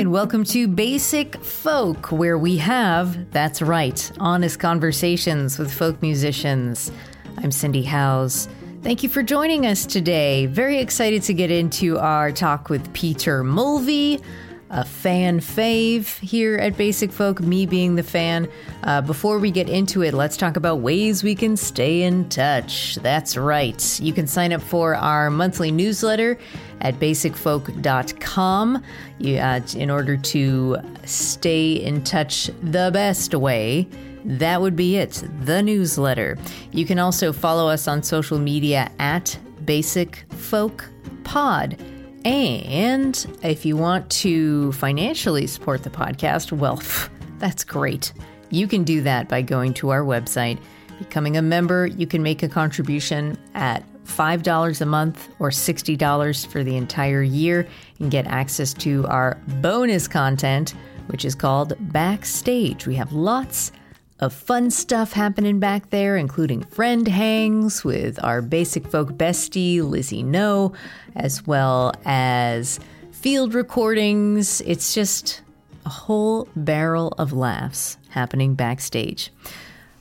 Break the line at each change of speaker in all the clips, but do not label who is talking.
And welcome to Basic Folk, where we have, that's right, honest conversations with folk musicians. I'm Cindy Howes. Thank you for joining us today. Very excited to get into our talk with Peter Mulvey, a fan fave here at Basic Folk, me being the fan. Uh, before we get into it, let's talk about ways we can stay in touch. That's right. You can sign up for our monthly newsletter at basicfolk.com uh, in order to stay in touch the best way. That would be it, the newsletter. You can also follow us on social media at Basic Folk Pod. And if you want to financially support the podcast, well, that's great. You can do that by going to our website, becoming a member. You can make a contribution at $5 a month or $60 for the entire year and get access to our bonus content, which is called Backstage. We have lots of fun stuff happening back there, including friend hangs with our basic folk bestie, Lizzie No, as well as field recordings. It's just a whole barrel of laughs happening backstage.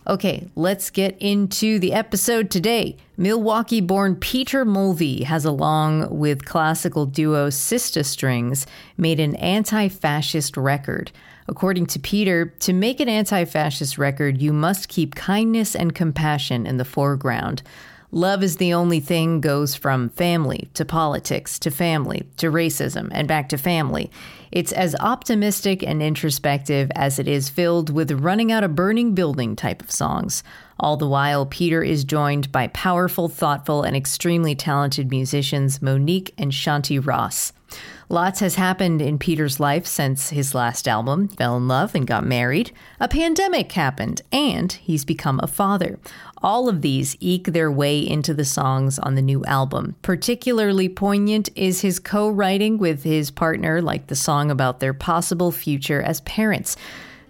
Okay, let's get into the episode today. Milwaukee born Peter Mulvey has, along with classical duo Sista Strings, made an anti fascist record. According to Peter, to make an anti fascist record, you must keep kindness and compassion in the foreground. Love is the only thing goes from family to politics to family to racism and back to family. It's as optimistic and introspective as it is filled with running out a burning building type of songs. All the while, Peter is joined by powerful, thoughtful, and extremely talented musicians Monique and Shanti Ross. Lots has happened in Peter's life since his last album, fell in love and got married. A pandemic happened, and he's become a father. All of these eke their way into the songs on the new album. Particularly poignant is his co writing with his partner, like the song about their possible future as parents.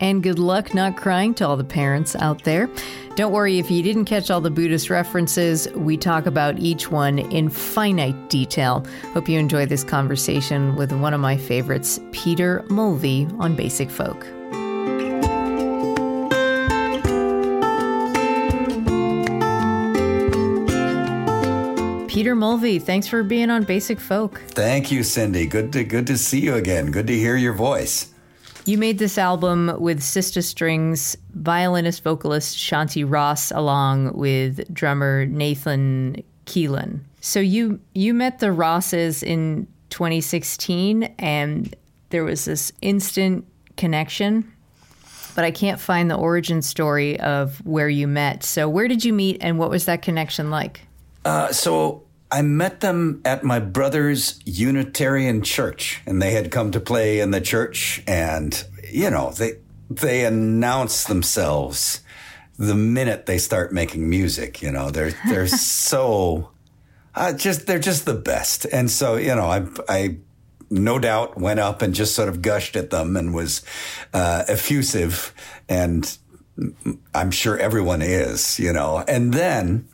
And good luck not crying to all the parents out there. Don't worry if you didn't catch all the Buddhist references, we talk about each one in finite detail. Hope you enjoy this conversation with one of my favorites, Peter Mulvey on Basic Folk. Peter Mulvey, thanks for being on Basic Folk.
Thank you, Cindy. Good to good to see you again. Good to hear your voice.
You made this album with Sista Strings, violinist vocalist Shanti Ross, along with drummer Nathan Keelan. So you you met the Rosses in 2016, and there was this instant connection. But I can't find the origin story of where you met. So where did you meet, and what was that connection like?
Uh, so I met them at my brother's Unitarian church, and they had come to play in the church, and you know they they announce themselves the minute they start making music. You know they're they're so uh, just they're just the best, and so you know I I no doubt went up and just sort of gushed at them and was uh, effusive, and I'm sure everyone is, you know, and then.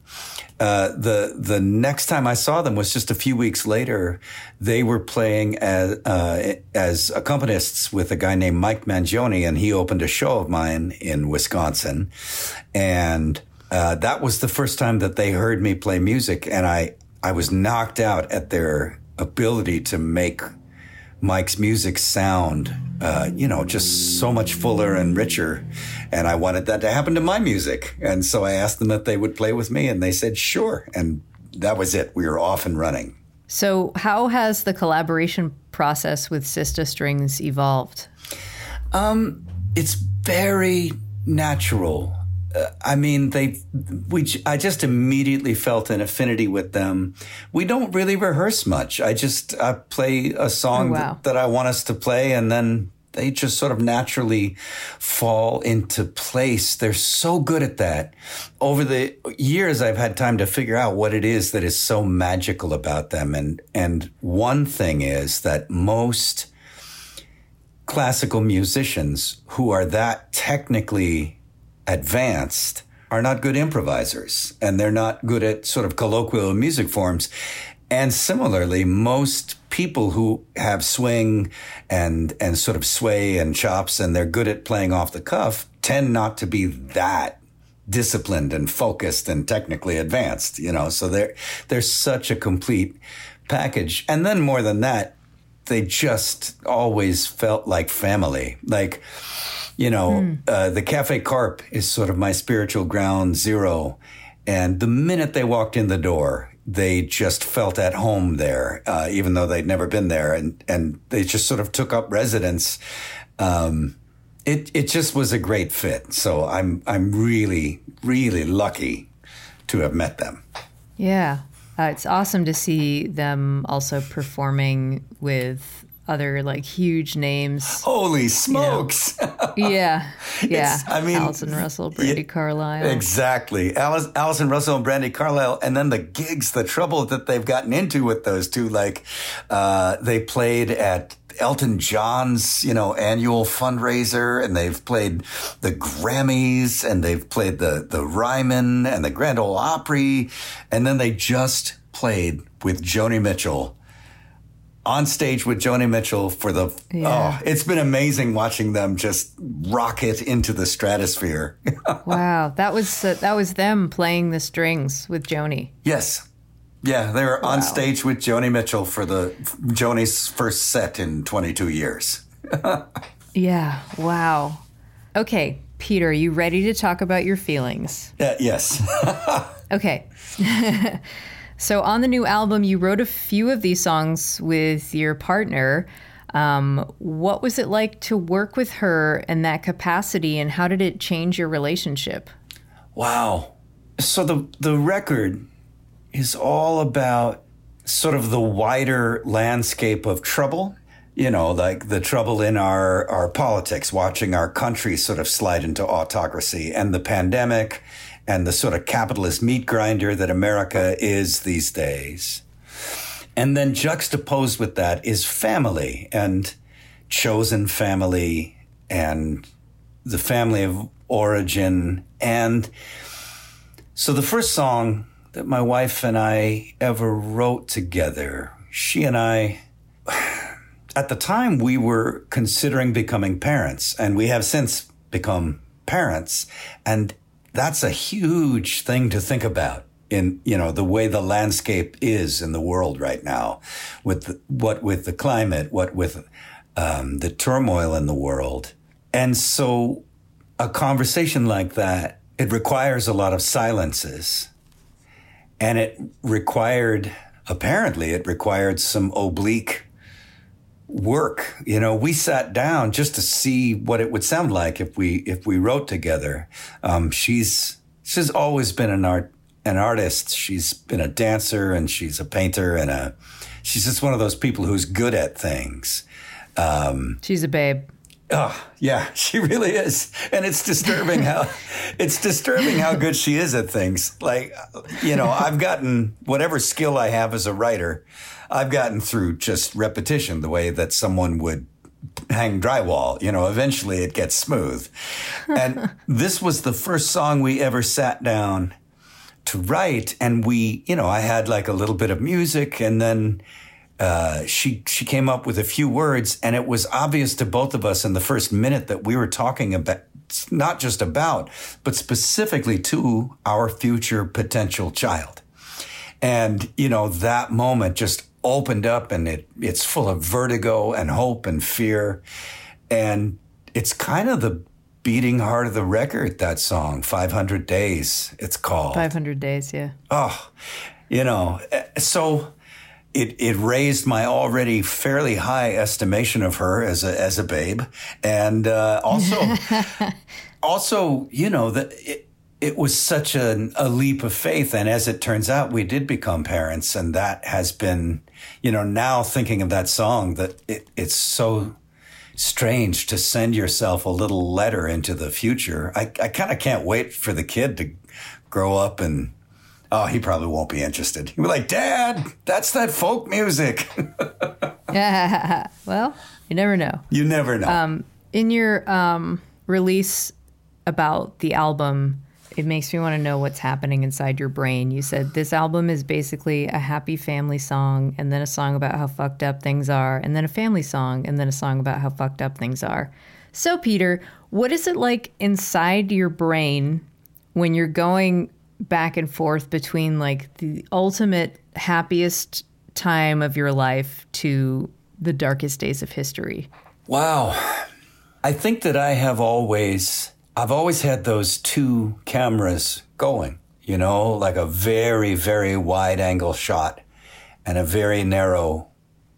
Uh, the the next time I saw them was just a few weeks later. They were playing as uh, as accompanists with a guy named Mike Mangione, and he opened a show of mine in Wisconsin, and uh, that was the first time that they heard me play music, and I I was knocked out at their ability to make Mike's music sound uh, you know, just so much fuller and richer. And I wanted that to happen to my music. And so I asked them if they would play with me, and they said, sure. And that was it. We were off and running.
So, how has the collaboration process with Sista Strings evolved?
Um, it's very natural. Uh, I mean, they, we, I just immediately felt an affinity with them. We don't really rehearse much. I just I play a song
Oh, wow.
that, that I want us to play, and then they just sort of naturally fall into place. They're so good at that. Over the years, I've had time to figure out what it is that is so magical about them, and and one thing is that most classical musicians who are that technically advanced are not good improvisers and they're not good at sort of colloquial music forms. And similarly, most people who have swing and, and sort of sway and chops and they're good at playing off the cuff tend not to be that disciplined and focused and technically advanced, you know, so they're, they're such a complete package. And then more than that, they just always felt like family. Like, you know, uh, the Cafe Carpe is sort of my spiritual ground zero. And the minute they walked in the door, they just felt at home there, uh, even though they'd never been there. And, and they just sort of took up residence. Um, it, it just was a great fit. So I'm, I'm really, really lucky to have met them.
Yeah. Uh, it's awesome to see them also performing with other like huge names.
Holy smokes.
Yeah. Yeah.
It's- I mean,
Allison Russell, Brandi Carlile.
Exactly. Alice, Allison Russell and Brandi Carlile. And then the gigs, the trouble that they've gotten into with those two, like, uh, they played at Elton John's, you know, annual fundraiser and they've played the Grammys and they've played the, the Ryman and the Grand Ole Opry. And then they just played with Joni Mitchell on stage with Joni Mitchell for the,
Yeah.
oh, it's been amazing watching them just rocket into the stratosphere.
Wow. That was uh, that was them playing the strings with Joni.
Yes. Yeah, they were on stage with Joni Mitchell for the Joni's first set in 22 years.
Yeah. Wow. Okay, Peter, are you ready to talk about your feelings?
Uh, yes.
Okay. So on the new album, you wrote a few of these songs with your partner. Um, what was it like to work with her in that capacity, and how did it change your relationship?
wow. So the the record is all about sort of the wider landscape of trouble. You know, like the trouble in our, our politics, watching our country sort of slide into autocracy and the pandemic and the sort of capitalist meat grinder that America is these days. And then juxtaposed with that is family and chosen family and the family of origin. And so the first song that my wife and I ever wrote together, she and I, at the time, we were considering becoming parents, and we have since become parents. And that's a huge thing to think about in, you know, the way the landscape is in the world right now with the, what with the climate, what with um, the turmoil in the world. And so a conversation like that, it requires a lot of silences. And it required, apparently, it required some oblique work. You know, we sat down just to see what it would sound like if we if we wrote together. Um, she's she's always been an art an artist. She's been a dancer and she's a painter and a she's just one of those people who's good at things.
Um, She's a babe.
Oh, yeah, she really is. And it's disturbing how it's disturbing how good she is at things. Like, you know, I've gotten whatever skill I have as a writer, I've gotten through just repetition, the way that someone would hang drywall. You know, eventually it gets smooth. And this was the first song we ever sat down to write. And we, you know, I had like a little bit of music and then uh, she she came up with a few words, and it was obvious to both of us in the first minute that we were talking about not just about, but specifically to our future potential child. And you know that moment just opened up, and it it's full of vertigo and hope and fear. and it's kind of the beating heart of the record. That song, "500 Days," it's called.
500 days, yeah.
Oh, you know, eh, so it it raised my already fairly high estimation of her as a as a babe, and uh, also also you know that. It, it was such a, a leap of faith. And as it turns out, we did become parents. And that has been, you know, now thinking of that song, that it, it's so strange to send yourself a little letter into the future. I, I kind of can't wait for the kid to grow up and, oh, he probably won't be interested. He'll be like, Dad, that's that folk music.
yeah. Well, you never know.
You never know.
Um, in your um, release about the album, it makes me want to know what's happening inside your brain. You said this album is basically a happy family song, and then a song about how fucked up things are, and then a family song, and then a song about how fucked up things are. So, Peter, what is it like inside your brain when you're going back and forth between like the ultimate happiest time of your life to the darkest days of history?
Wow. I think that I have always I've always had those two cameras going, you know, like a very, very wide angle shot and a very narrow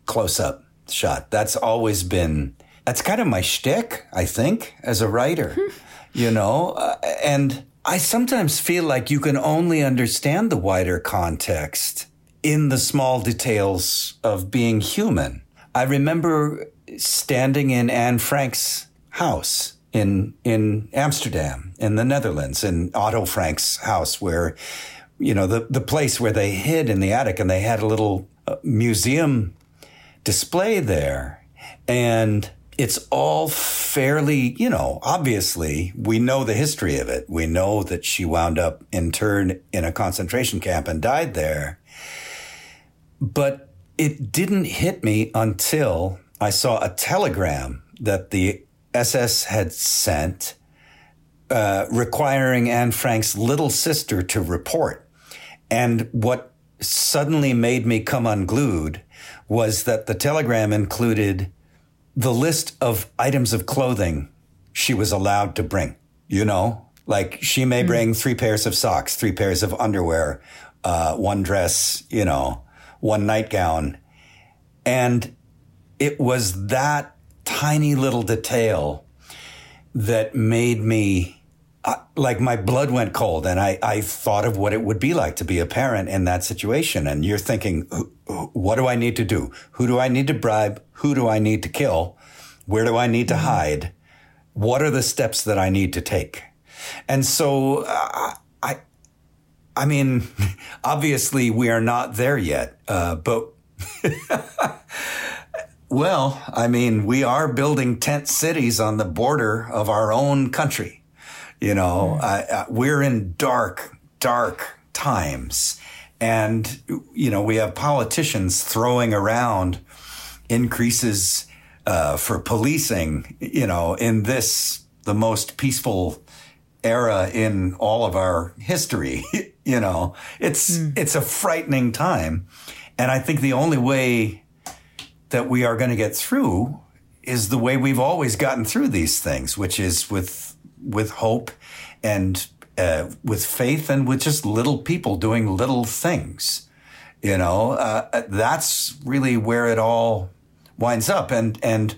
close up shot. That's always been, that's kind of my shtick, I think, as a writer, you know, uh, and I sometimes feel like you can only understand the wider context in the small details of being human. I remember standing in Anne Frank's house in in Amsterdam, in the Netherlands, in Otto Frank's house, where you know the the place where they hid in the attic, and they had a little uh, museum display there, and it's all fairly, you know, obviously we know the history of it. We know that she wound up interned in a concentration camp and died there. But it didn't hit me until I saw a telegram that the SS had sent uh, requiring Anne Frank's little sister to report. And what suddenly made me come unglued was that the telegram included the list of items of clothing she was allowed to bring. You know, like she may mm. bring three pairs of socks, three pairs of underwear, uh, one dress, you know, one nightgown. And it was that tiny little detail that made me uh, like my blood went cold and I, I thought of what it would be like to be a parent in that situation. And you're thinking, what do I need to do? Who do I need to bribe? Who do I need to kill? Where do I need to mm-hmm. hide? What are the steps that I need to take? And so uh, I, I mean, obviously we are not there yet, uh, but Well, I mean, we are building tent cities on the border of our own country. You know, mm. we're in dark, dark times. And, you know, we have politicians throwing around increases uh, for policing, you know, in this, the most peaceful era in all of our history. you know, it's, mm. it's a frightening time. And I think the only way that we are going to get through is the way we've always gotten through these things, which is with with hope and uh, with faith and with just little people doing little things. You know, uh, that's really where it all winds up. And and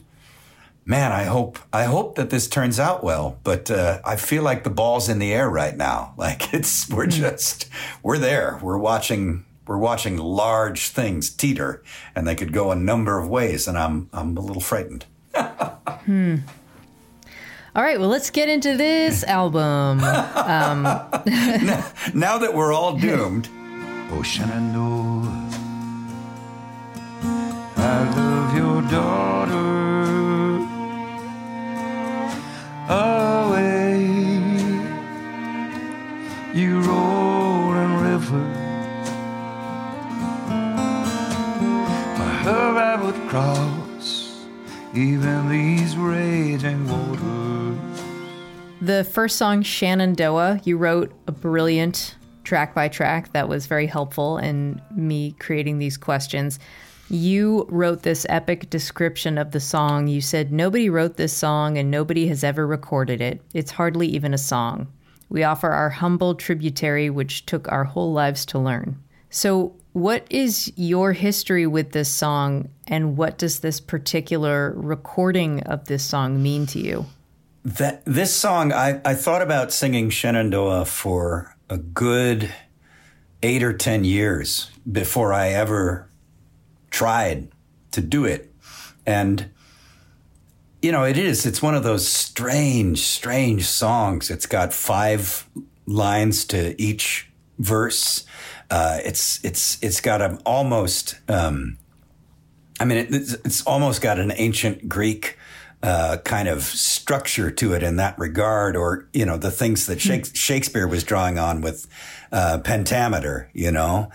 man, I hope I hope that this turns out well. But uh, I feel like the ball's in the air right now. Like it's we're hmm. just we're there. We're watching we're watching large things teeter, and they could go a number of ways, and I'm I'm a little frightened.
hmm. All right, well, let's get into this album. Um.
now, now, that we're all doomed. Oh, Shenandoah, I love your daughter. Away, you rolling river.
her I would cross even these raging waters. The first song, Shenandoah, you wrote a brilliant track by track that was very helpful in me creating these questions. You wrote this epic description of the song. You said, Nobody wrote this song and nobody has ever recorded it. It's hardly even a song. We offer our humble tributary, which took our whole lives to learn. So, what is your history with this song, and what does this particular recording of this song mean to you?
That this song, I, I thought about singing Shenandoah for a good eight or ten years before I ever tried to do it. And, you know, it is, it's one of those strange, strange songs. It's got five lines to each verse. Uh, it's, it's, it's got an almost, um, I mean, it, it's, it's almost got an ancient Greek uh, kind of structure to it in that regard, or you know the things that Shakespeare was drawing on with uh, pentameter. You know,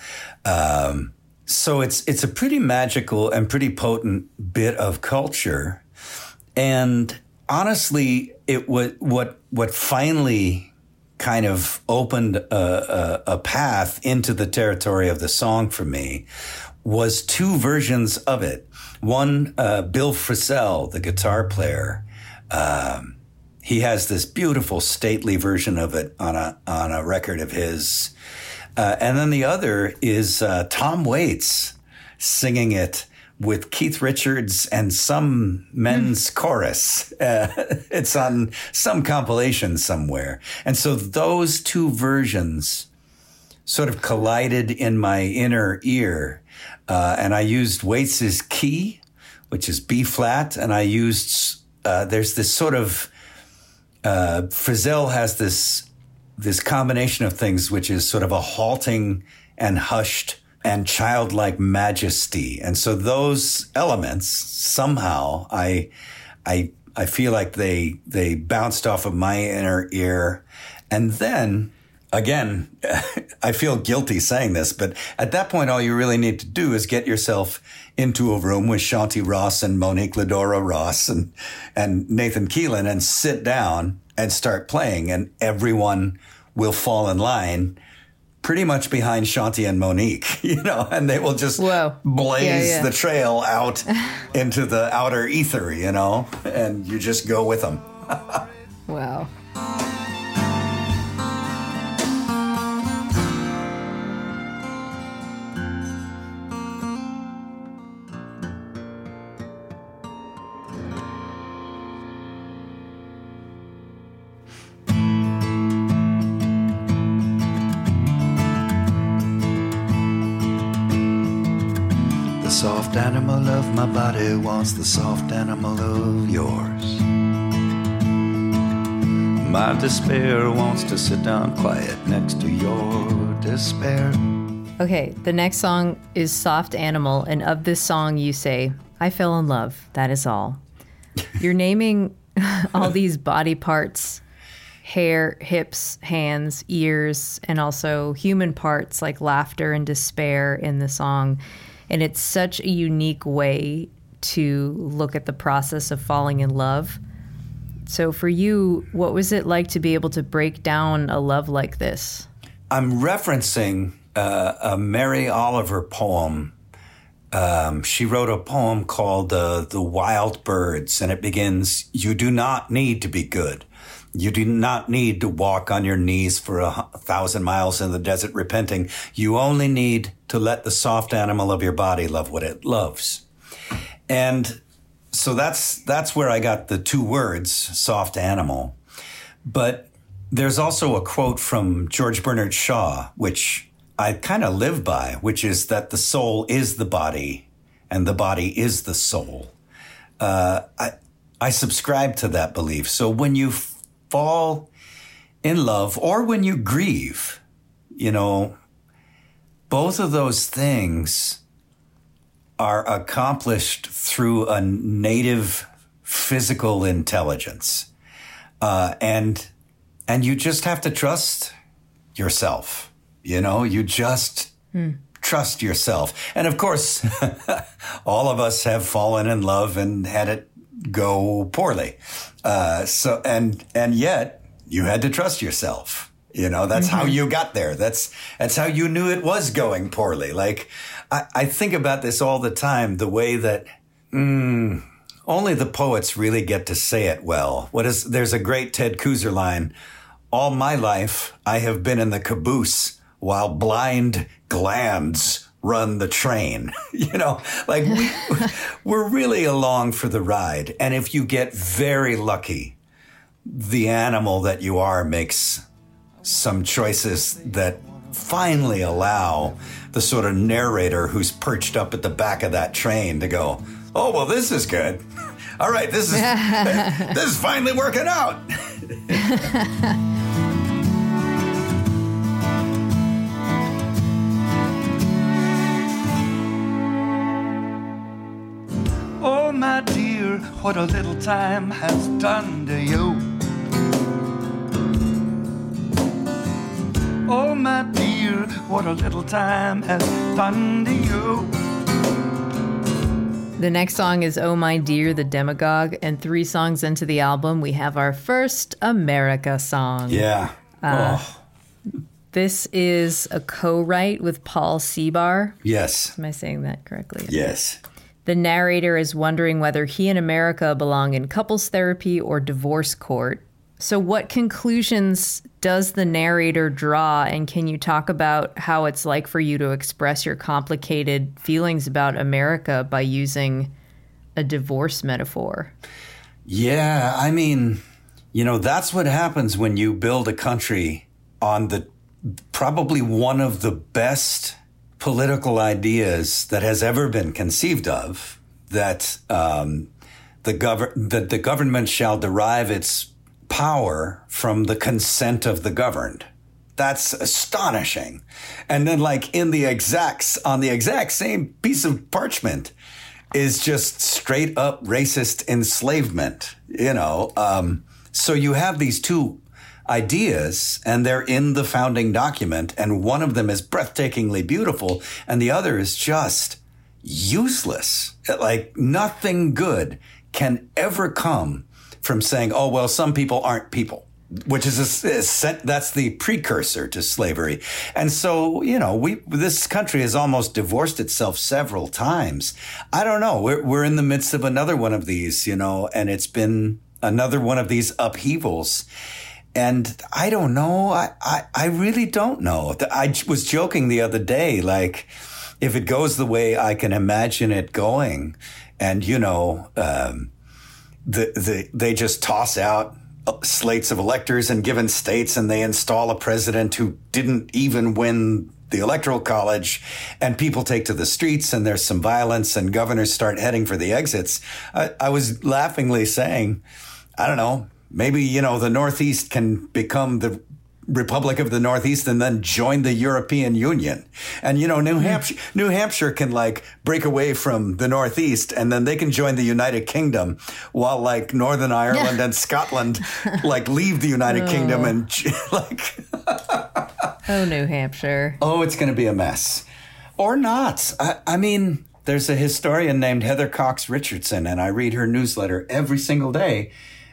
um, so it's it's a pretty magical and pretty potent bit of culture, and honestly, it was what what finally kind of opened a, a, a path into the territory of the song for me was two versions of it. One, uh, Bill Frisell, the guitar player, um, he has this beautiful, stately version of it on a on a record of his uh, and then the other is uh, Tom Waits singing it with Keith Richards and some men's mm. chorus. Uh, it's on some compilation somewhere. And so those two versions sort of collided in my inner ear. Uh, and I used Waits's key, which is B flat, and I used, uh, there's this sort of, uh, Frisell has this this combination of things, which is sort of a halting and hushed and childlike majesty. And so those elements somehow I, I, I feel like they, they bounced off of my inner ear. And then again, I feel guilty saying this, but at that point, all you really need to do is get yourself into a room with Shanti Ross and Monique Ladora Ross and, and Nathan Keelan and sit down and start playing and everyone will fall in line pretty much behind Shanti and Monique, you know, and they will just Whoa. blaze yeah, yeah. the trail out into the outer ether, you know, and you just go with them.
wow.
Animal of my body wants the soft animal of yours. My despair wants to sit down quiet next to your despair.
Okay, the next song is Soft Animal, and of this song, you say, I fell in love, that is all. You're naming all these body parts hair, hips, hands, ears, and also human parts like laughter and despair in the song. And it's such a unique way to look at the process of falling in love. So, for you, what was it like to be able to break down a love like this?
I'm referencing uh, a Mary Oliver poem. Um, she wrote a poem called uh, The Wild Birds, and it begins You do not need to be good. You do not need to walk on your knees for a thousand miles in the desert repenting. You only need to let the soft animal of your body love what it loves. And so that's, that's where I got the two words, soft animal. But there's also a quote from George Bernard Shaw, which I kind of live by, which is that the soul is the body and the body is the soul. Uh, I, I subscribe to that belief. So when you fall in love or when you grieve, you know, both of those things are accomplished through a native physical intelligence. Uh, and, and you just have to trust yourself. You know, you just hmm. trust yourself. And of course, all of us have fallen in love and had it go poorly. Uh, so and and yet you had to trust yourself. You know, that's mm-hmm. how you got there. That's that's how you knew it was going poorly. Like I, I think about this all the time, the way that mm, only the poets really get to say it well. What is there's a great Ted Kooser line. All my life I have been in the caboose while blind glands run the train. you know, like we, we're really along for the ride. And if you get very lucky, the animal that you are makes some choices that finally allow the sort of narrator who's perched up at the back of that train to go, "Oh, well, this is good. All right, this is this is finally working out."
My dear, what a little time has done to you. Oh, my dear, what a little time has done to you.
The next song is Oh My Dear, the Demagogue. And three songs into the album, we have our first America song.
Yeah. Uh, oh.
This is a co write with Paul Cebar.
Yes.
Am I saying that correctly?
Yes.
The narrator is wondering whether he and America belong in couples therapy or divorce court. So, what conclusions does the narrator draw? And can you talk about how it's like for you to express your complicated feelings about America by using a divorce metaphor?
Yeah, I mean, you know, that's what happens when you build a country on the probably one of the best political ideas that has ever been conceived of that um, the, gov- that the government shall derive its power from the consent of the governed. That's astonishing. And then, like in the exact on the exact same piece of parchment, is just straight up racist enslavement. You know, um, so you have these two ideas, and they're in the founding document, and one of them is breathtakingly beautiful, and the other is just useless. Like nothing good can ever come from saying, oh, well, some people aren't people which is a, a, that's the precursor to slavery. And so, you know, we this country has almost divorced itself several times. I don't know. We're we're in the midst of another one of these, you know, and it's been another one of these upheavals. And I don't know. I I, I really don't know. I was joking the other day, like if it goes the way I can imagine it going, and you know. Um, the, the, they just toss out slates of electors in given states and they install a president who didn't even win the electoral college and people take to the streets and there's some violence and governors start heading for the exits. I, I was laughingly saying, I don't know, maybe, you know, the Northeast can become the Republic of the Northeast and then join the European Union. And you know, New hmm. Hampshire, New Hampshire can like break away from the Northeast and then they can join the United Kingdom while like Northern Ireland and Scotland like leave the United oh. Kingdom and like
Oh, New Hampshire.
Oh, it's going to be a mess. Or not. I, I mean, there's a historian named Heather Cox Richardson and I read her newsletter every single day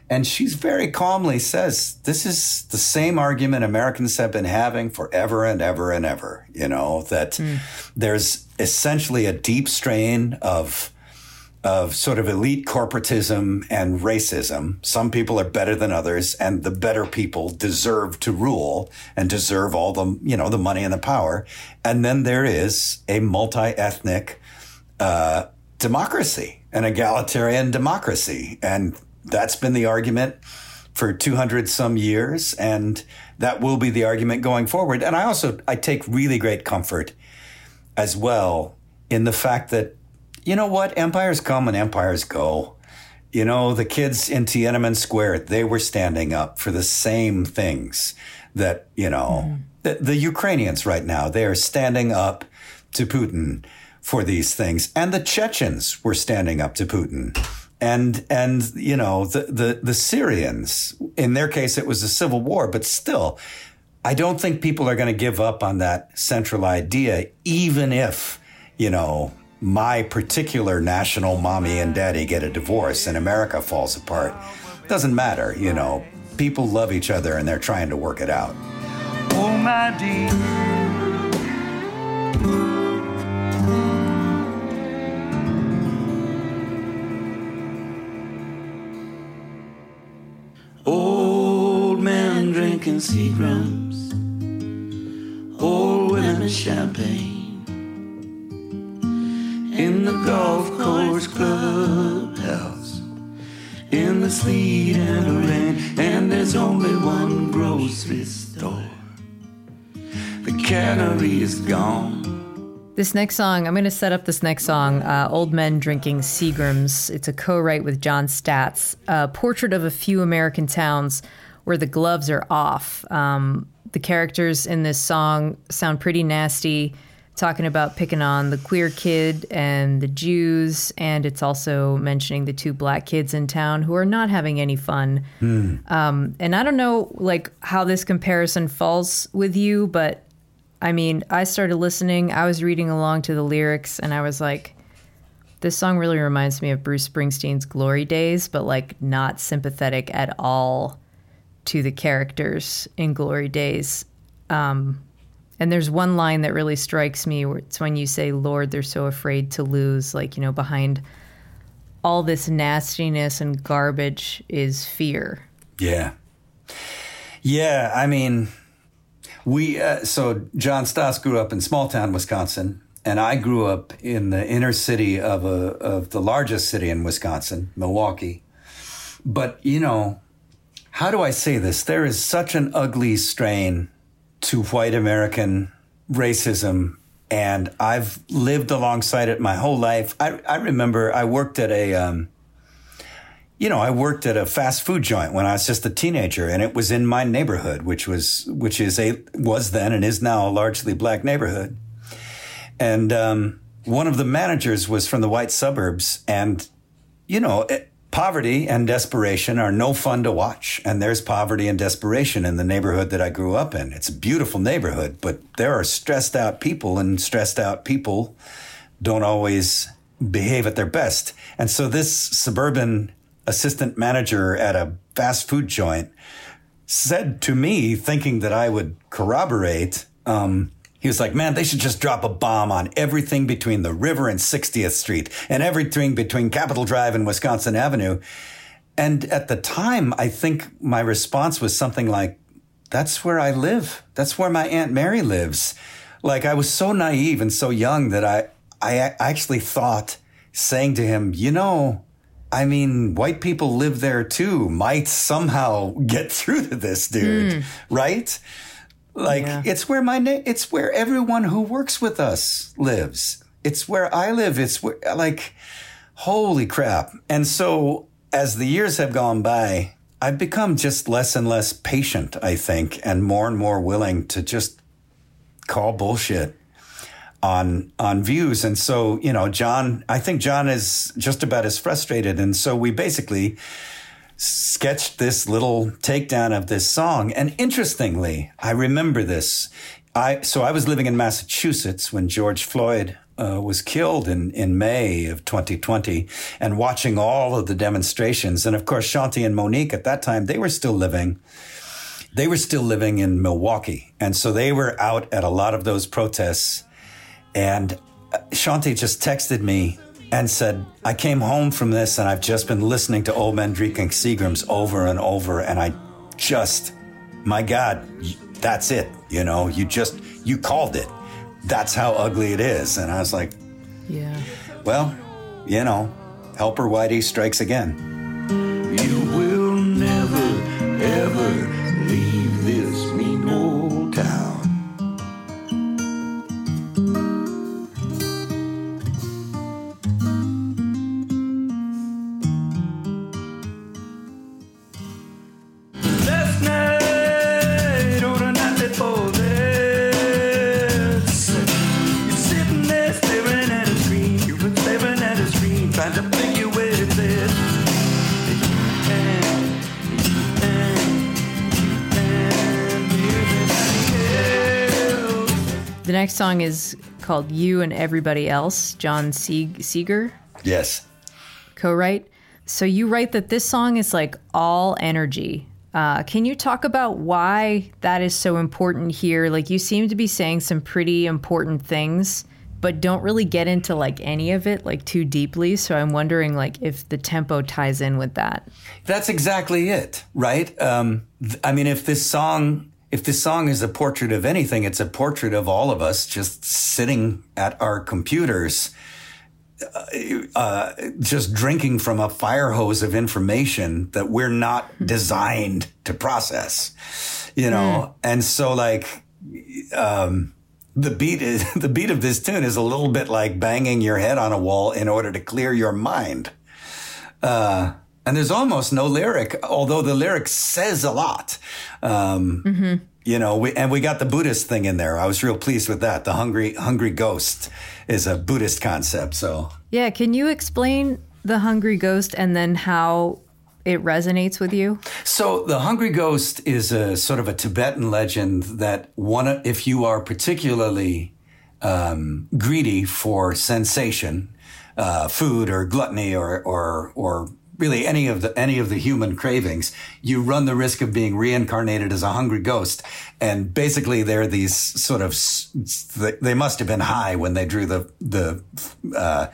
and she's very calmly says, this is the same argument Americans have been having forever and ever and ever, you know, that mm. there's essentially a deep strain of, of sort of elite corporatism and racism. Some people are better than others and the better people deserve to rule and deserve all the, you know, the money and the power. And then there is a multi-ethnic, uh, democracy, an egalitarian democracy. And that's been the argument for 200 some years and that will be the argument going forward. And i also i take really great comfort as well in the fact that you know what? Empires come and empires go. You know the kids in tiananmen square they were standing up for the same things that you know mm. the, the ukrainians right now they are standing up to putin for these things. And the chechens were standing up to putin and and you know the the the Syrians in their case it was a civil war but still I don't think people are going to give up on that central idea even if you know my particular national mommy and daddy get a divorce and America falls apart. Doesn't matter you know. People love each other and they're trying to work it out.
Oh, my dear. Drinking Seagrams, old women champagne in the golf course clubhouse in the sleet and the rain, and there's only one grocery store. The cannery is gone.
This next song, I'm going to set up this next song, uh, Old Men Drinking Seagrams. It's a co write with John Statz, a portrait of a few American towns where the gloves are off. Um, the characters in this song sound pretty nasty, talking about picking on the queer kid and the Jews, and it's also mentioning the two black kids in town who are not having any fun. Um, and I don't know like how this comparison falls with you, but I mean, I started listening, I was reading along to the lyrics, and I was like, this song really reminds me of Bruce Springsteen's Glory Days, but like not sympathetic at all to the characters in Glory Days. Um, and there's one line that really strikes me it's when you say, Lord, they're so afraid to lose. Like, you know, behind all this nastiness and garbage is fear.
Yeah. Yeah, I mean, we, uh, so John Statz grew up in small town, Wisconsin, and I grew up in the inner city of a, of the largest city in Wisconsin, Milwaukee. But, you know, how do I say this? There is such an ugly strain to white American racism, and I've lived alongside it my whole life. I, I remember I worked at a, um, you know, I worked at a fast food joint when I was just a teenager, and it was in my neighborhood, which was which is a was then and is now a largely black neighborhood. And um, one of the managers was from the white suburbs, and you know, it, poverty and desperation are no fun to watch. And there's poverty and desperation in the neighborhood that I grew up in. It's a beautiful neighborhood, but there are stressed out people, and stressed out people don't always behave at their best. And so this suburban assistant manager at a fast food joint said to me, thinking that I would corroborate, um, he was like, man, they should just drop a bomb on everything between the river and 60th Street and everything between Capitol Drive and Wisconsin Avenue. And at the time, I think my response was something like, that's where I live. That's where my Aunt Mary lives. Like I was so naive and so young that I, I actually thought saying to him, you know, I mean, white people live there too, might somehow get through to this dude, hmm. right? Like
Yeah.
it's where my na- it's where everyone who works with us lives. It's where I live. It's where like holy crap. And so as the years have gone by, I've become just less and less patient, I think, and more and more willing to just call bullshit on on views and so you know john i think john is just about as frustrated and so we basically sketched this little takedown of this song and interestingly i remember this i so i was living in massachusetts when george floyd uh, was killed in, in May of 2020 and watching all of the demonstrations. And of course, Shanti and Monique at that time, they were still living they were still living in Milwaukee. And so they were out at a lot of those protests. And uh, Shanti just texted me and said, I came home from this and I've just been listening to Old Men Drinking Seagrams over and over. And I just, my God, that's it. You know, you just, you called it. That's how ugly it is. And I was like,
Yeah.
well, you know, Helper Whitey strikes again.
You will never, ever
next song is called You and Everybody Else, John Sieg- Sieger
Yes.
co write. So you write that this song is like all energy. Uh, can you talk about why that is so important here? Like, you seem to be saying some pretty important things, but don't really get into like any of it like too deeply. So I'm wondering like if the tempo ties in with that.
That's exactly it, right? Um, th- I mean, if this song, if this song is a portrait of anything, it's a portrait of all of us just sitting at our computers, uh, uh, just drinking from a fire hose of information that we're not designed to process, you know? And so like, um, the beat is the beat of this tune is a little bit like banging your head on a wall in order to clear your mind. Uh, and there's almost no lyric, although the lyric says a lot. Um, You know, we, and we got the Buddhist thing in there. I was real pleased with that. The hungry, hungry ghost is a Buddhist concept. So
Yeah, can you explain the hungry ghost and then how it resonates with you?
So the hungry ghost is a sort of a Tibetan legend that one, if you are particularly um, greedy for sensation, uh, food or gluttony or or or really any of the any of the human cravings, you run the risk of being reincarnated as a hungry ghost. And basically, they're these sort of they- must have been high when they drew the the. Uh,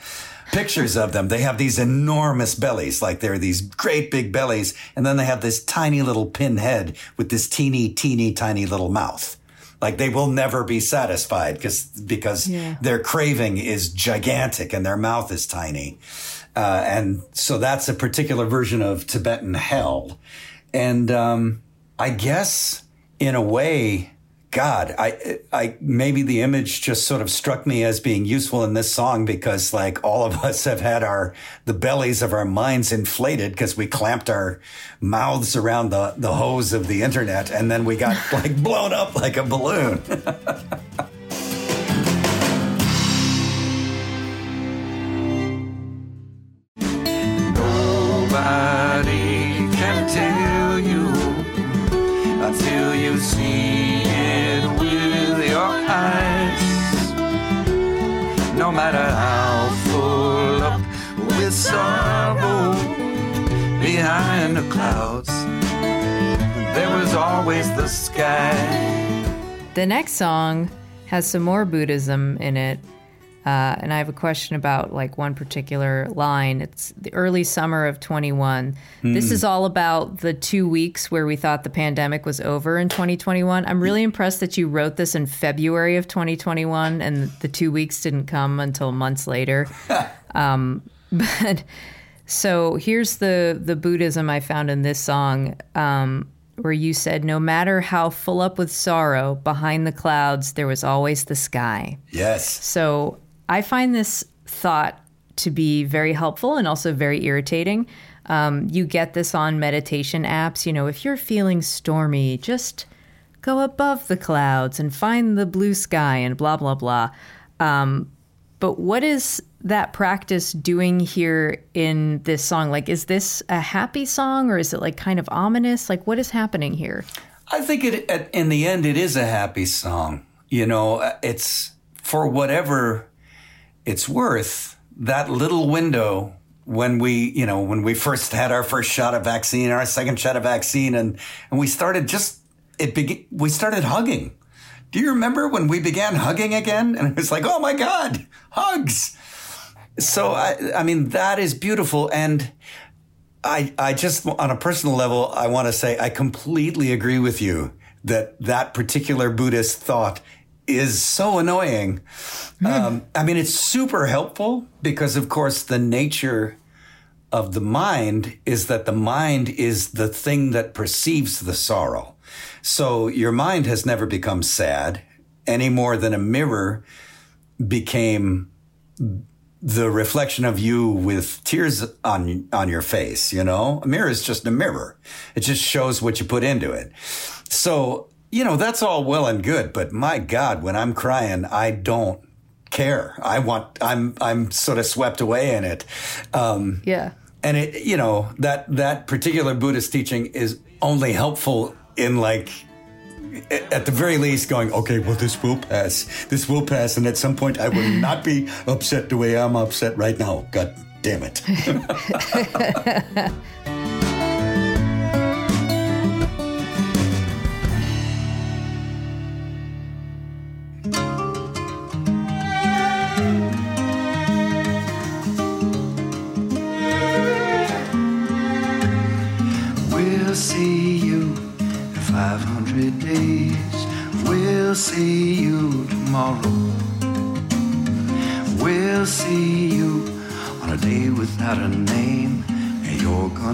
pictures of them. They have these enormous bellies, like they're these great big bellies, and then they have this tiny little pin head with this teeny, teeny, tiny little mouth. Like they will never be satisfied because because
Yeah.
their craving is gigantic and their mouth is tiny, uh, and so that's a particular version of Tibetan hell. And um, I guess in a way, God, I, I maybe the image just sort of struck me as being useful in this song because like all of us have had our the bellies of our minds inflated because we clamped our mouths around the the hose of the internet and then we got like blown up like a balloon.
see it with your eyes. No matter how full up with sorrow, behind the clouds, there was always the sky.
The next song has some more Buddhism in it. Uh, and I have a question about like one particular line. It's the early summer of 21. This is all about the two weeks where we thought the pandemic was over in 2021. I'm really impressed that you wrote this in February of 2021 and the two weeks didn't come until months later. um, but so here's the the Buddhism I found in this song. Um, where you said, No matter how full up with sorrow, behind the clouds, there was always the sky.
yes.
So I find this thought to be very helpful and also very irritating. Um, you get this on meditation apps. You know, if you're feeling stormy, just go above the clouds and find the blue sky and blah, blah, blah. Um, but what is that practice doing here in this song? Like, is this a happy song or is it like kind of ominous? Like, what is happening here?
I think it in the end it is a happy song. You know, it's for whatever it's worth. That little window when we, you know, when we first had our first shot of vaccine, our second shot of vaccine, and and we started just it began. We started hugging. Do you remember when we began hugging again? And it was like, oh my god, hugs. So I, I mean, that is beautiful, and I, I just on a personal level, I want to say I completely agree with you that that particular Buddhist thought is so annoying. Um, I mean, it's super helpful because, of course, the nature of the mind is that the mind is the thing that perceives the sorrow. So your mind has never become sad any more than a mirror became the reflection of you with tears on on your face, you know? A mirror is just a mirror. It just shows what you put into it. So, you know, that's all well and good, but my god, when I'm crying, I don't care. I want I'm I'm sort of swept away in it. Um
Yeah.
and it you know, that that particular Buddhist teaching is only helpful in like at the very least going, okay, well, this will pass. This will pass. And at some point, I will not be upset the way I'm upset right now. God damn it.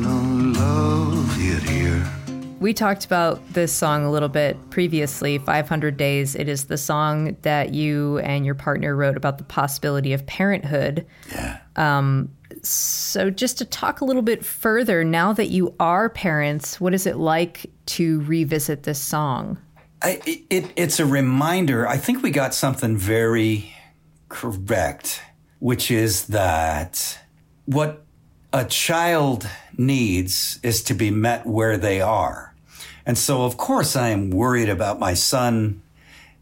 gonna love it here.
We talked about this song a little bit previously, 500 Days. It is the song that you and your partner wrote about the possibility of parenthood.
Yeah.
Um, So, just to talk a little bit further, now that you are parents, what is it like to revisit this song?
I, it, it's a reminder. I think we got something very correct, which is that what a child needs is to be met where they are. And so, of course, I am worried about my son.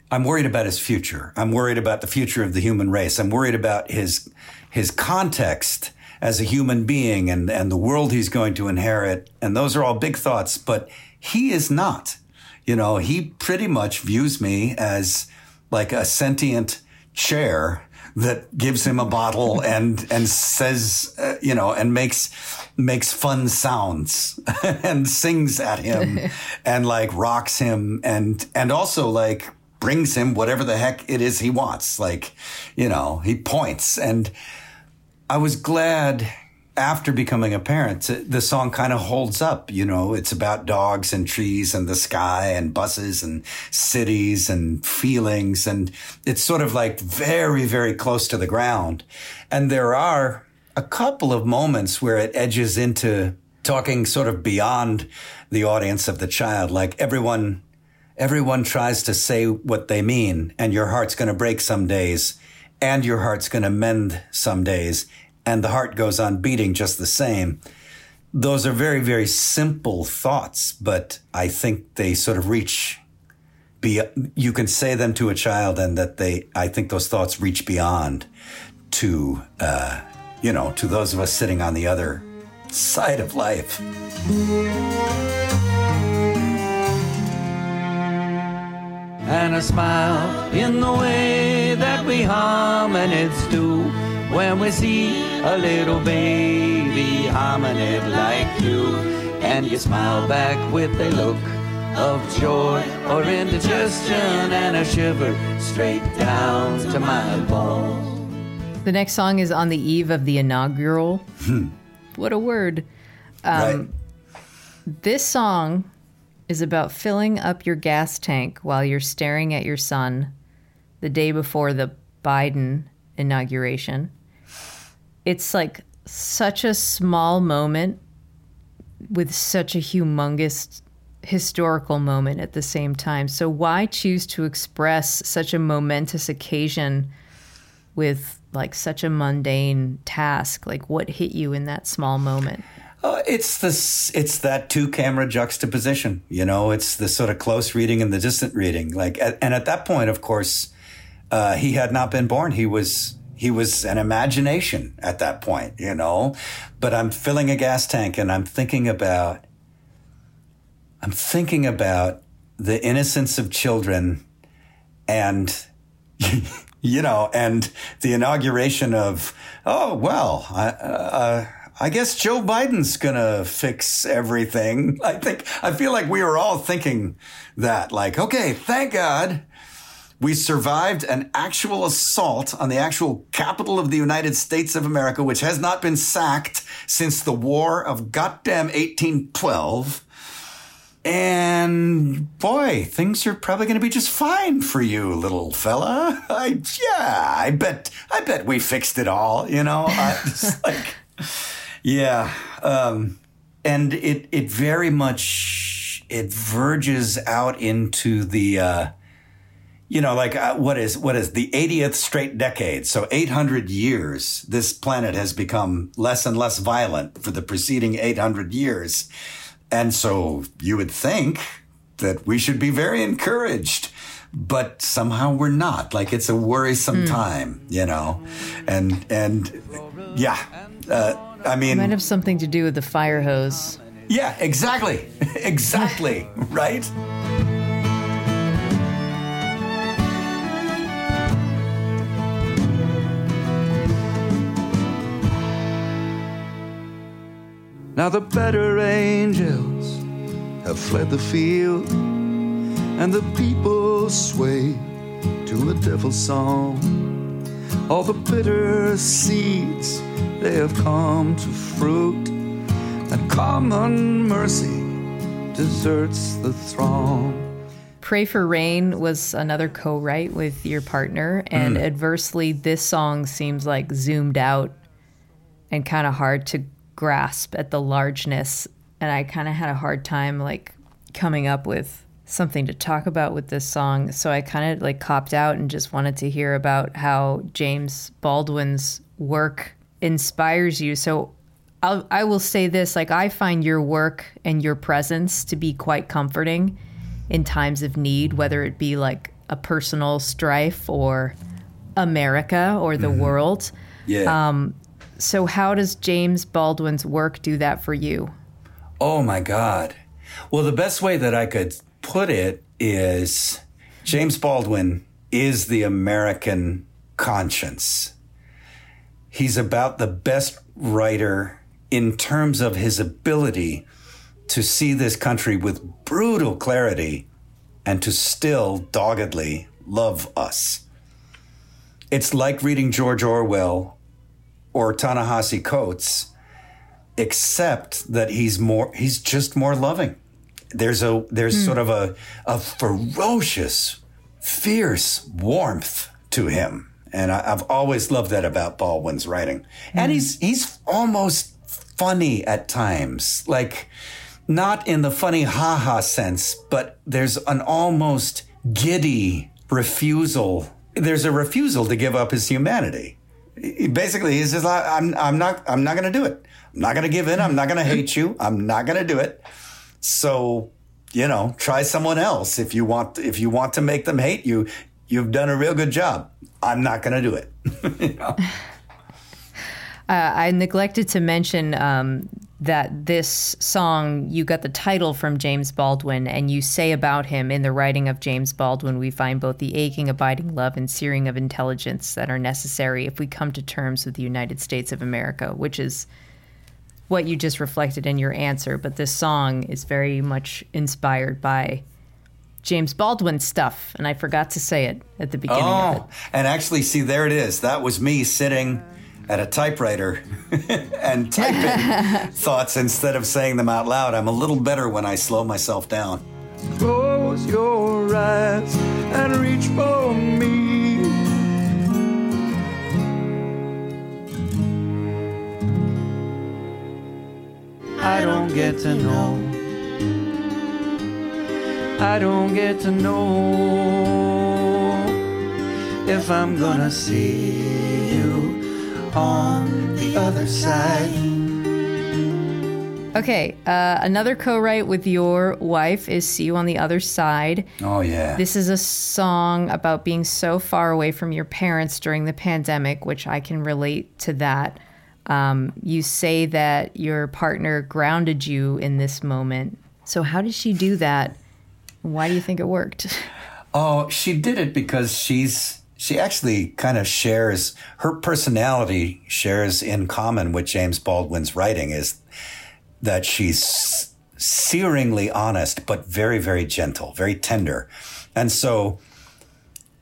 I'm worried about his future. I'm worried about the future of the human race. I'm worried about his, his context as a human being and, and the world he's going to inherit. And those are all big thoughts, but he is not. You know, he pretty much views me as like a sentient chair that gives him a bottle and and says, uh, you know, and makes makes fun sounds and sings at him and like rocks him and and also like brings him whatever the heck it is he wants. Like, you know, he points and I was glad after becoming a parent, uh, the song kind of holds up. You know, it's about dogs and trees and the sky and buses and cities and feelings. And it's sort of like very, very close to the ground. And there are a couple of moments where it edges into talking sort of beyond the audience of the child. Like everyone, everyone tries to say what they mean and your heart's going to break some days and your heart's going to mend some days and the heart goes on beating just the same. Those are very, very simple thoughts, but I think they sort of reach be you can say them to a child and that they I think those thoughts reach beyond to uh, you know, to those of us sitting on the other side of life.
and a smile in the way that we hominids do when we see a little baby hominid like you and you smile back with a look of joy or indigestion and a shiver straight down to my bones
The next song is On the Eve of the Inaugural.
Hmm.
what a word.
right?
This song is about filling up your gas tank while you're staring at your son the day before the Biden inauguration. It's like such a small moment with such a humongous historical moment at the same time. So, why choose to express such a momentous occasion with like such a mundane task? Like, what hit you in that small moment?
Uh, it's this. It's that two camera juxtaposition. You know, it's the sort of close reading and the distant reading. Like, at, and at that point, of course, uh, he had not been born. He was he was an imagination at that point. You know, but I'm filling a gas tank and I'm thinking about. I'm thinking about the innocence of children, and you know, and the inauguration of. Oh well, I. Uh, I guess Joe Biden's gonna fix everything. I think, I feel like we were all thinking that, like, okay, thank God we survived an actual assault on the actual capital of the United States of America, which has not been sacked since the War of goddamn 1812. And boy, things are probably going to be just fine for you, little fella. I, yeah, I bet, I bet we fixed it all, you know? I, just like, yeah. Um, and it, it very much, it verges out into the, uh, you know, like uh, what is, what is the 80th straight decade? So 800 years, this planet has become less and less violent for the preceding 800 years. And so you would think that we should be very encouraged but somehow we're not like it's a worrisome time you know and and yeah uh, I mean, it
Might have something to do with the fire hose.
yeah, exactly, exactly, right?
Now the better angels have fled the field, and the people sway to a devil's song. all the bitter seeds they have come to fruit, and common mercy deserts the throng.
Pray for Rain was another co write with your partner, and mm. adversely, this song seems like zoomed out and kind of hard to grasp at the largeness. And I kind of had a hard time like coming up with something to talk about with this song. So I kind of like copped out and just wanted to hear about how James Baldwin's work inspires you. So I'll, I will say this like, I find your work and your presence to be quite comforting in times of need, whether it be like a personal strife or America or the mm-hmm. world.
Yeah.
Um, So, how does James Baldwin's work do that for you?
Oh my God. Well, the best way that I could put it is James Baldwin is the American conscience. He's about the best writer in terms of his ability to see this country with brutal clarity and to still doggedly love us. It's like reading George Orwell or Ta-Nehisi Coates except that he's more he's just more loving. There's a there's hmm. sort of a a ferocious fierce warmth to him. And I, i've always loved that about baldwin's writing. And hmm. he's he's almost funny at times. Like not in the funny ha-ha sense but there's an almost giddy refusal. There's a refusal to give up his humanity he- basically he says I- i'm i'm not i'm not going to do it. I'm not going to give in. I'm not going to hate you. I'm not going to do it. So you know try someone else. If you want if you want to make them hate you you've done a real good job. I'm not going to do it. You know?
I neglected to mention um, that this song, you got the title from James Baldwin, and you say about him in the writing of James Baldwin, we find both the aching, abiding love and searing of intelligence that are necessary if we come to terms with the United States of America, which is what you just reflected in your answer. But this song is very much inspired by James Baldwin stuff, and I forgot to say it at the beginning of oh, it.
oh and actually see there it is that was me sitting at a typewriter and typing thoughts instead of saying them out loud i'm a little better when i slow myself down
Close your eyes and reach for me. I don't get to know. I don't get to know if I'm gonna see you on the other side.
Okay, uh, another co-write with your wife is "See You on the Other Side."
oh yeah
This is a song about being so far away from your parents during the pandemic, which I can relate to that. Um, you say that your partner grounded you in this moment. So, how did she do that? Why do you think it worked?
Oh, she did it because she's she actually kind of shares her personality shares in common with James Baldwin's writing is that she's searingly honest but very very gentle, very tender. And so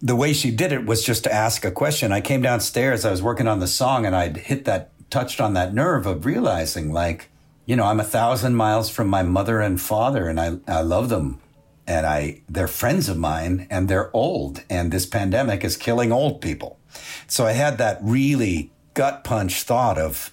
the way she did it was just to ask a question. I came downstairs, I was working on the song and I'd hit that touched on that nerve of realizing like, you know, I'm a thousand miles from my mother and father and I I love them and I they're friends of mine and they're old and this pandemic is killing old people. So I had that really gut punch thought of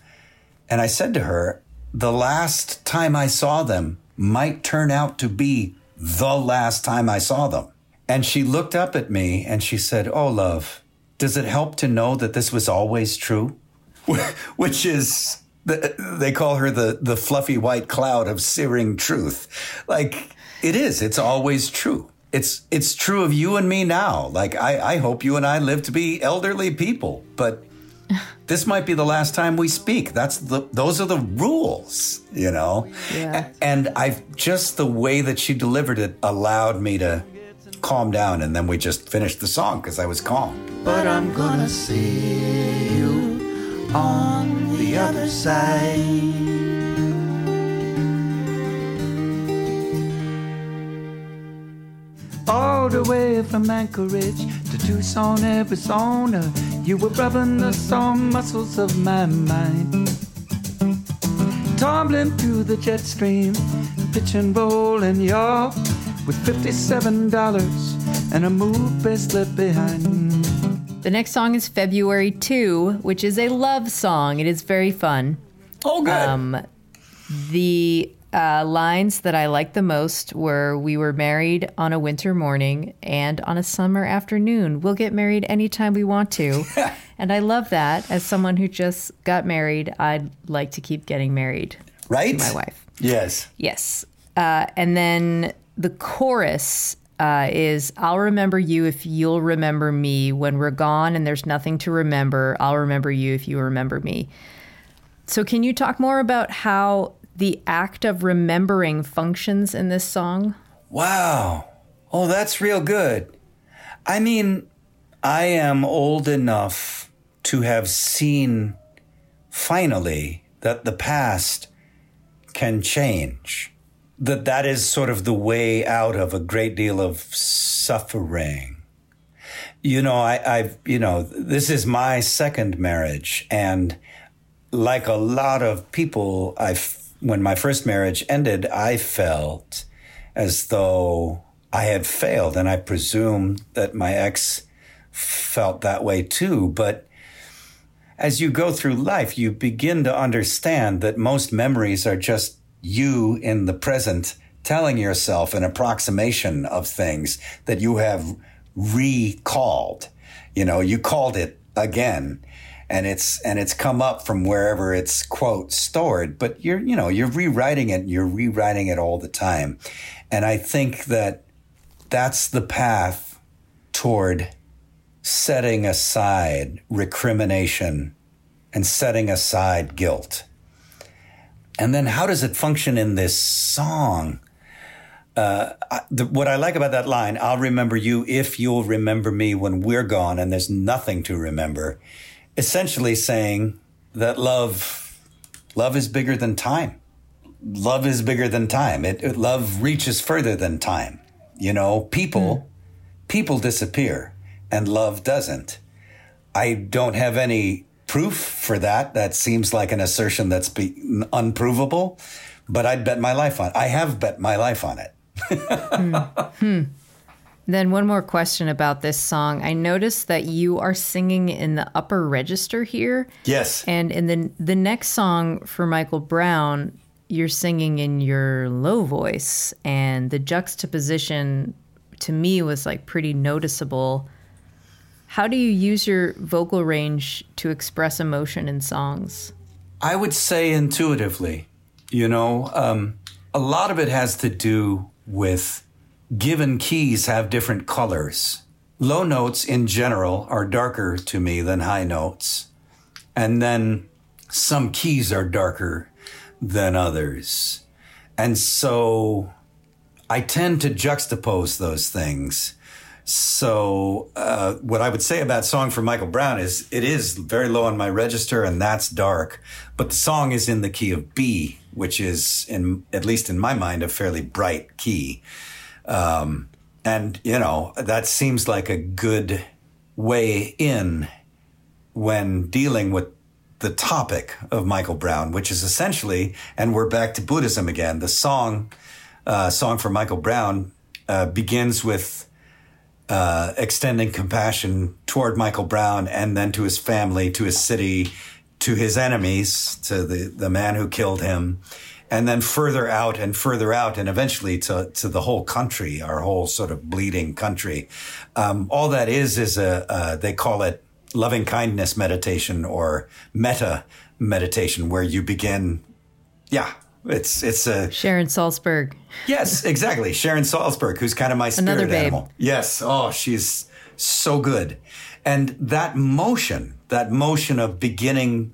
and I said to her, the last time I saw them might turn out to be the last time I saw them. And she looked up at me and she said, "Oh love, does it help to know that this was always true?" Which is the, they call her the the fluffy white cloud of searing truth. Like it is. It's always true. It's it's true of you and me now. Like I, I hope you and I live to be elderly people, but this might be the last time we speak. That's the those are the rules, you know.
Yeah.
And I've just the way that she delivered it allowed me to calm down, and then we just finished the song because I was calm.
but I'm gonna see you on the other side. All the way from Anchorage to Tucson Arizona. You were rubbing the sore muscles of my mind. Tumbling through the jet stream, pitch and roll and yaw with $57 and a move best left behind.
The next song is February 2, which is a love song. It is very fun.
Oh, good.
Um, the uh, lines that I liked the most were We were married on a winter morning and on a summer afternoon. We'll get married anytime we want to. and I love that. As someone who just got married, I'd like to keep getting married
right?
my wife.
Yes.
Yes. Uh, and then the chorus uh, is I'll remember you if you'll remember me. When we're gone and there's nothing to remember, I'll remember you if you remember me. So, can you talk more about how the act of remembering functions in this song?
Wow. Oh, that's real good. I mean, I am old enough to have seen finally that the past can change. That that is sort of the way out of a great deal of suffering. You know, I, I've, you know, this is my second marriage and like a lot of people, I, when my first marriage ended, I felt as though I had failed, and I presume that my ex felt that way too. But as you go through life, you begin to understand that most memories are just you in the present telling yourself an approximation of things that you have recalled. You know, you called it again and it's and it's come up from wherever it's quote stored but you're you know you're rewriting it you're rewriting it all the time. And i think that that's the path toward setting aside recrimination and setting aside guilt. And then how does it function in this song? Uh, the, what I like about that line, I'll remember you if you'll remember me when we're gone and there's nothing to remember, essentially saying that love love is bigger than time. Love is bigger than time. It, it- love reaches further than time. You know people hmm. people disappear and love doesn't. I don't have any proof for that. That seems like an assertion that's be, unprovable but i'd bet my life on It. i have bet my life on it hmm. Hmm.
Then, one more question about this song. I noticed that you are singing in the upper register here.
yes
And in the the next song for Michael Brown, you're singing in your low voice, and the juxtaposition to me was like pretty noticeable. How do you use your vocal range to express emotion in songs?
I would say intuitively. You know, um, a lot of it has to do with given keys have different colors. Low notes in general are darker to me than high notes. And then some keys are darker than others. And so I tend to juxtapose those things. So, uh, what I would say about song for Michael Brown is it is very low on my register, and that's dark. But the song is in the key of B, which is, in at least in my mind, a fairly bright key. Um, and you know that seems like a good way in when dealing with the topic of Michael Brown, which is essentially, and we're back to Buddhism again. The song, uh, song for Michael Brown, uh, begins with uh, extending compassion toward Michael Brown and then to his family, to his city, to his enemies, to the, the man who killed him, and then further out and further out, and eventually to, to the whole country, our whole sort of bleeding country. Um, all that is is a, uh, they call it loving kindness meditation or metta meditation, where you begin, yeah, it's, it's a,
Sharon Salzberg.
Yes, exactly. Sharon Salzberg, who's kind of my spirit animal. Yes. Oh, she's so good. And that motion, that motion of beginning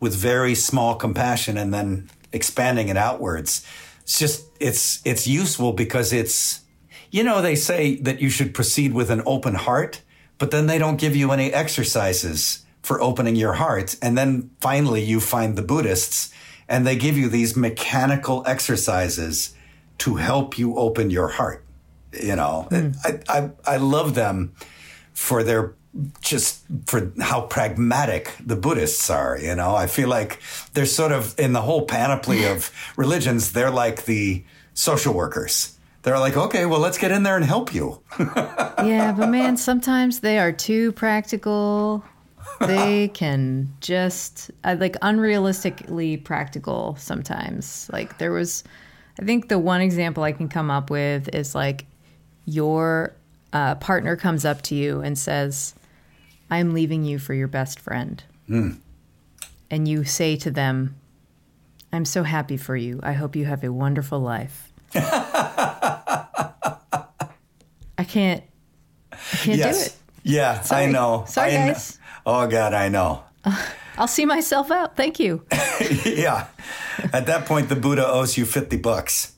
with very small compassion and then expanding it outwards, it's just it's it's useful because it's you know they say that you should proceed with an open heart, but then they don't give you any exercises for opening your heart. And then finally you find the Buddhists and they give you these mechanical exercises to help you open your heart. You know, hmm. I, I, I love them for their just for how pragmatic the Buddhists are. You know, I feel like they're sort of in the whole panoply of religions. They're like the social workers. They're like, okay, well, let's get in there and help you.
yeah, but man, sometimes they are too practical. They can just uh, like unrealistically practical sometimes. Like there was, I think the one example I can come up with is like your uh, partner comes up to you and says, I'm leaving you for your best friend. And you say to them, I'm so happy for you. I hope you have a wonderful life. I can't, I can't do it.
Yeah,
Sorry.
I know.
Sorry,
I
guys.
Oh God, I know.
I'll see myself out. Thank you.
yeah. At that point, the Buddha owes you fifty bucks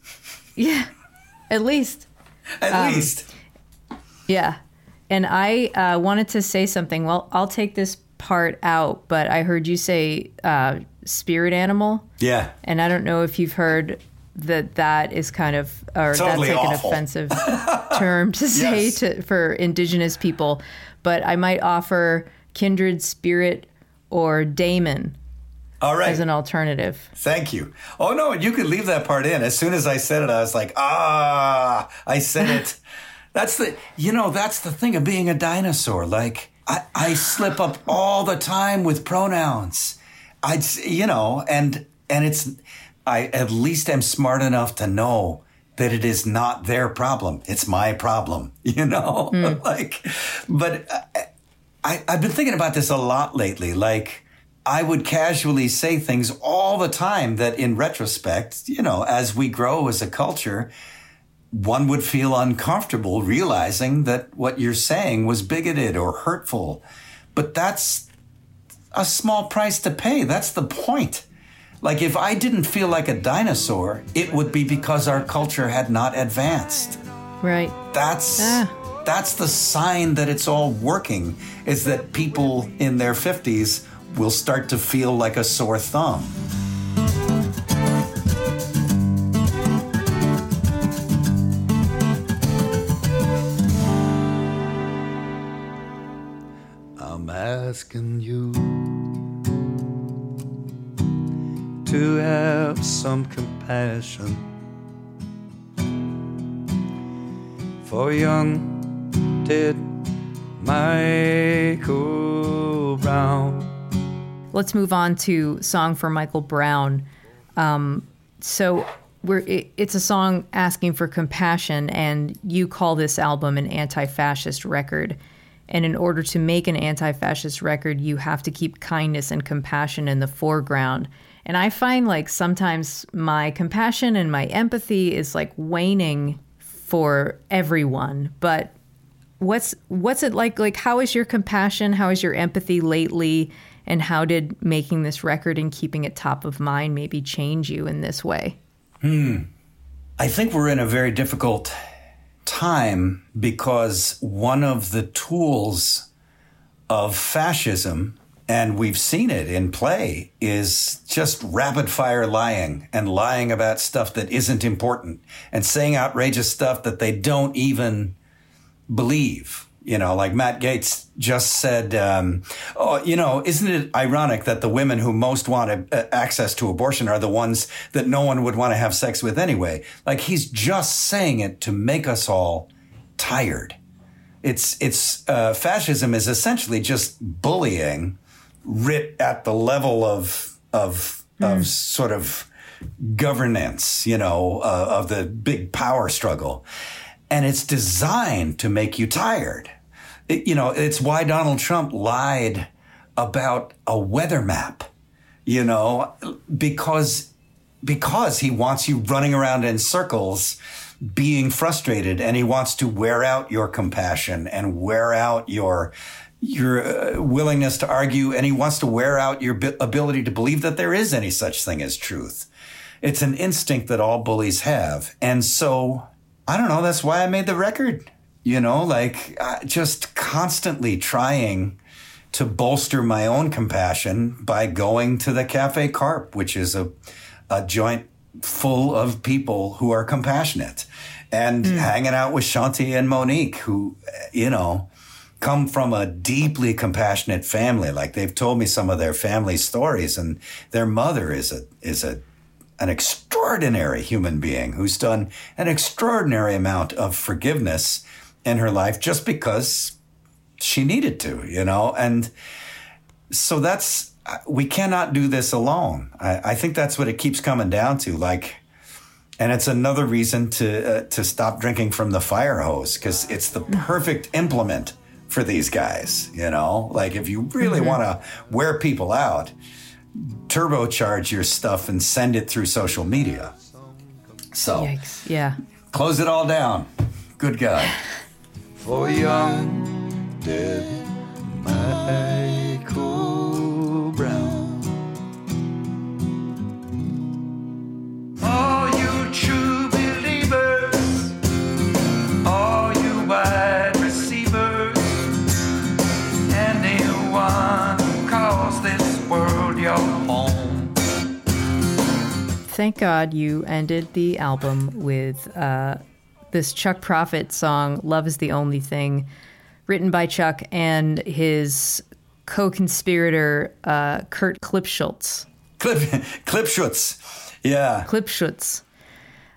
Yeah, at least.
at
Um,
least.
Yeah. And I uh, wanted to say something. Well, I'll take this part out, but I heard you say uh, spirit animal.
Yeah.
And I don't know if you've heard that that is kind of, or
Totally
that's like
awful.
an offensive term to say
Yes.
to, for indigenous people. But I might offer kindred spirit or daemon
All right.
as an alternative.
Thank you. Oh no, you could leave that part in. As soon as I said it, I was like, ah, I said it. that's the, you know, that's the thing of being a dinosaur. Like, I, I slip up all the time with pronouns. I'd, you know, and, and it's, I at least am smart enough to know that it is not their problem. It's my problem, you know? Hmm. like, but uh, I, I've been thinking about this a lot lately. Like, I would casually say things all the time that, in retrospect, you know, as we grow as a culture, one would feel uncomfortable realizing that what you're saying was bigoted or hurtful. But that's a small price to pay. That's the point. Like, if I didn't feel like a dinosaur, it would be because our culture had not advanced
Right.
that's
Ah.
that's the sign that it's all working is that people in their 50s will start to feel like a sore thumb
I'm asking you to have some compassion for young dead Michael Brown.
Let's move on to song for Michael Brown. Um, so it, it's a song asking for compassion, and you call this album an anti-fascist record. And in order to make an anti-fascist record, you have to keep kindness and compassion in the foreground. And I find like sometimes my compassion and my empathy is like waning for everyone, but what's what's it like like how is your compassion how is your empathy lately and how did making this record and keeping it top of mind maybe change you in this way Hmm.
i think we're in a very difficult time because one of the tools of fascism and we've seen it in play is just rapid fire lying and lying about stuff that isn't important and saying outrageous stuff that they don't even believe. You know, like Matt Gaetz just said, um, oh, you know, isn't it ironic that the women who most want uh, access to abortion are the ones that no one would want to have sex with anyway? Like he's just saying it to make us all tired. It's, it's, uh, fascism is essentially just bullying writ at the level of, of, of sort of governance, you know, uh, of the big power struggle. And it's designed to make you tired. It- you know, it's why Donald Trump lied about a weather map, you know, because, because he wants you running around in circles being frustrated and he wants to wear out your compassion and wear out your your uh, willingness to argue and he wants to wear out your ability to believe that there is any such thing as truth. It's an instinct that all bullies have. And so, I don't know, that's why I made the record. You know, like uh, just constantly trying to bolster my own compassion by going to the Cafe Carpe, which is a, a joint full of people who are compassionate and hanging out with Shanti and Monique, who, you know, come from a deeply compassionate family. Like they've told me some of their family stories, and their mother is a is a an extraordinary human being who's done an extraordinary amount of forgiveness in her life just because she needed to, you know, and so that's we cannot do this alone. I, I think that's what it keeps coming down to. Like, and it's another reason to uh, to stop drinking from the fire hose because it's the perfect implement for these guys. You know, like if you really want to wear people out, turbocharge your stuff and send it through social media. So
Yikes. Yeah.
close it all down. Good God.
for young dead Michael
Thank God you ended the album with uh, this Chuck Prophet song, Love is the Only Thing, written by Chuck and his co conspirator, uh, Kurt Klipschultz.
Clip, Klipschutz. Yeah.
Klipschutz.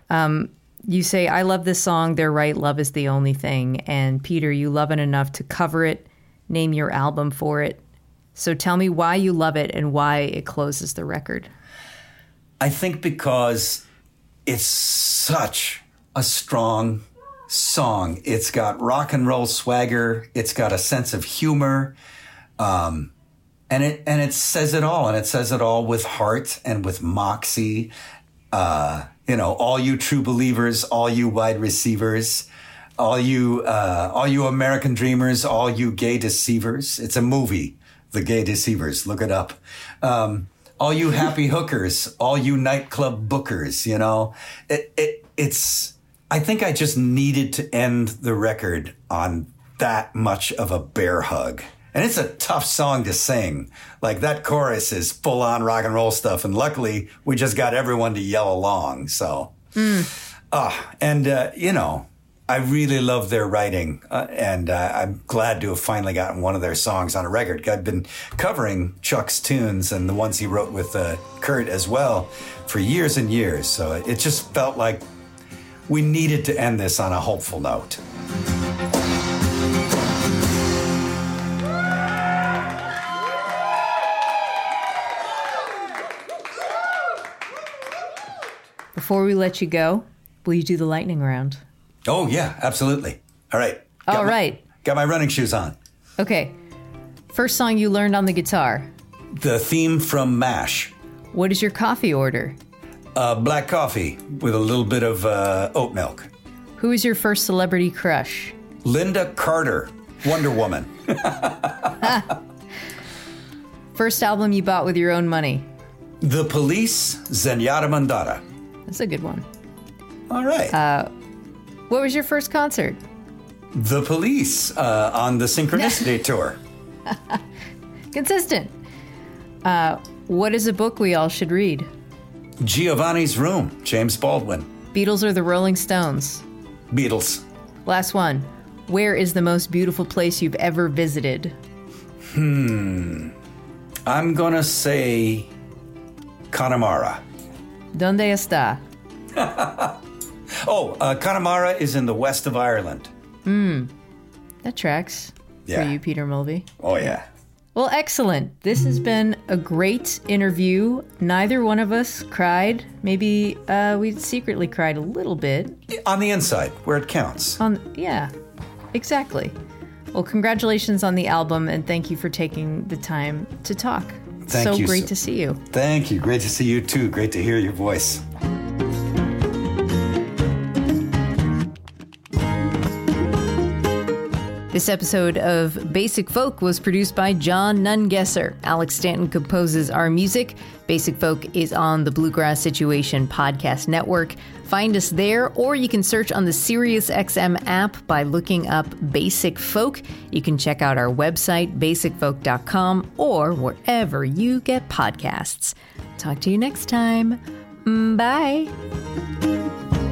Um, you say, I love this song. They're right. Love is the only thing. And Peter, you love it enough to cover it, name your album for it. So tell me why you love it and why it closes the record.
I think because it's such a strong song. It's got rock and roll swagger. It's got a sense of humor. Um, and it and it says it all, and it says it all with heart and with moxie. Uh, you know, all you true believers, all you wide receivers, all you uh, all you American dreamers, all you gay deceivers. It's a movie, The Gay Deceivers. Look it up. Um, all you happy hookers, all you nightclub bookers. You know, it, it it's. I think I just needed to end the record on that much of a bear hug. And it's a tough song to sing. Like that chorus is full on rock and roll stuff. And luckily we just got everyone to yell along. So, ah, and, uh, you know, I really love their writing. Uh, and uh, I'm glad to have finally gotten one of their songs on a record. I've been covering Chuck's tunes and the ones he wrote with uh, Kurt as well for years and years. So it just felt like we needed to end this on a hopeful note.
Before we let you go, will you do the lightning round?
Oh, yeah, absolutely. All right.
All
Got my-
right.
got my running shoes on.
Okay. First song you learned on the guitar.
The theme from MASH
What is your coffee order?
uh, black coffee with a little bit of uh, oat milk.
Who is your first celebrity crush?
Lynda Carter, Wonder Woman.
First album you bought with your own money.
The Police, Zenyatta Mondatta.
That's a good one.
All right.
Uh, What was your first concert?
the Police uh, on the Synchronicity Tour.
Consistent. Uh, what is a book we all should read?
Giovanni's Room, James Baldwin.
Beatles or the Rolling Stones?
Beatles.
Last one. Where is the most beautiful place you've ever visited? Hmm.
I'm going to say Connemara.
Donde está?
Oh, uh, Connemara is in the west of Ireland. Hmm.
That tracks
Yeah.
for you, Peter Mulvey.
Oh, yeah.
Well, excellent. This has been a great interview. Neither one of us cried. Maybe uh, we secretly cried a little bit.
On the inside, where it counts.
On yeah, exactly. Well, congratulations on the album, and thank you for taking the time to talk.
Thank
so
you
great
so-
to see you.
Thank you. Great to see you too. Great to hear your voice.
This episode of Basic Folk was produced by John Nungesser. Alex Stanton composes our music. Basic Folk is on the Bluegrass Situation Podcast Network. Find us there, or you can search on the SiriusXM app by looking up Basic Folk. You can check out our website, basicfolk.com, or wherever you get podcasts. Talk to you next time. Mm, Bye.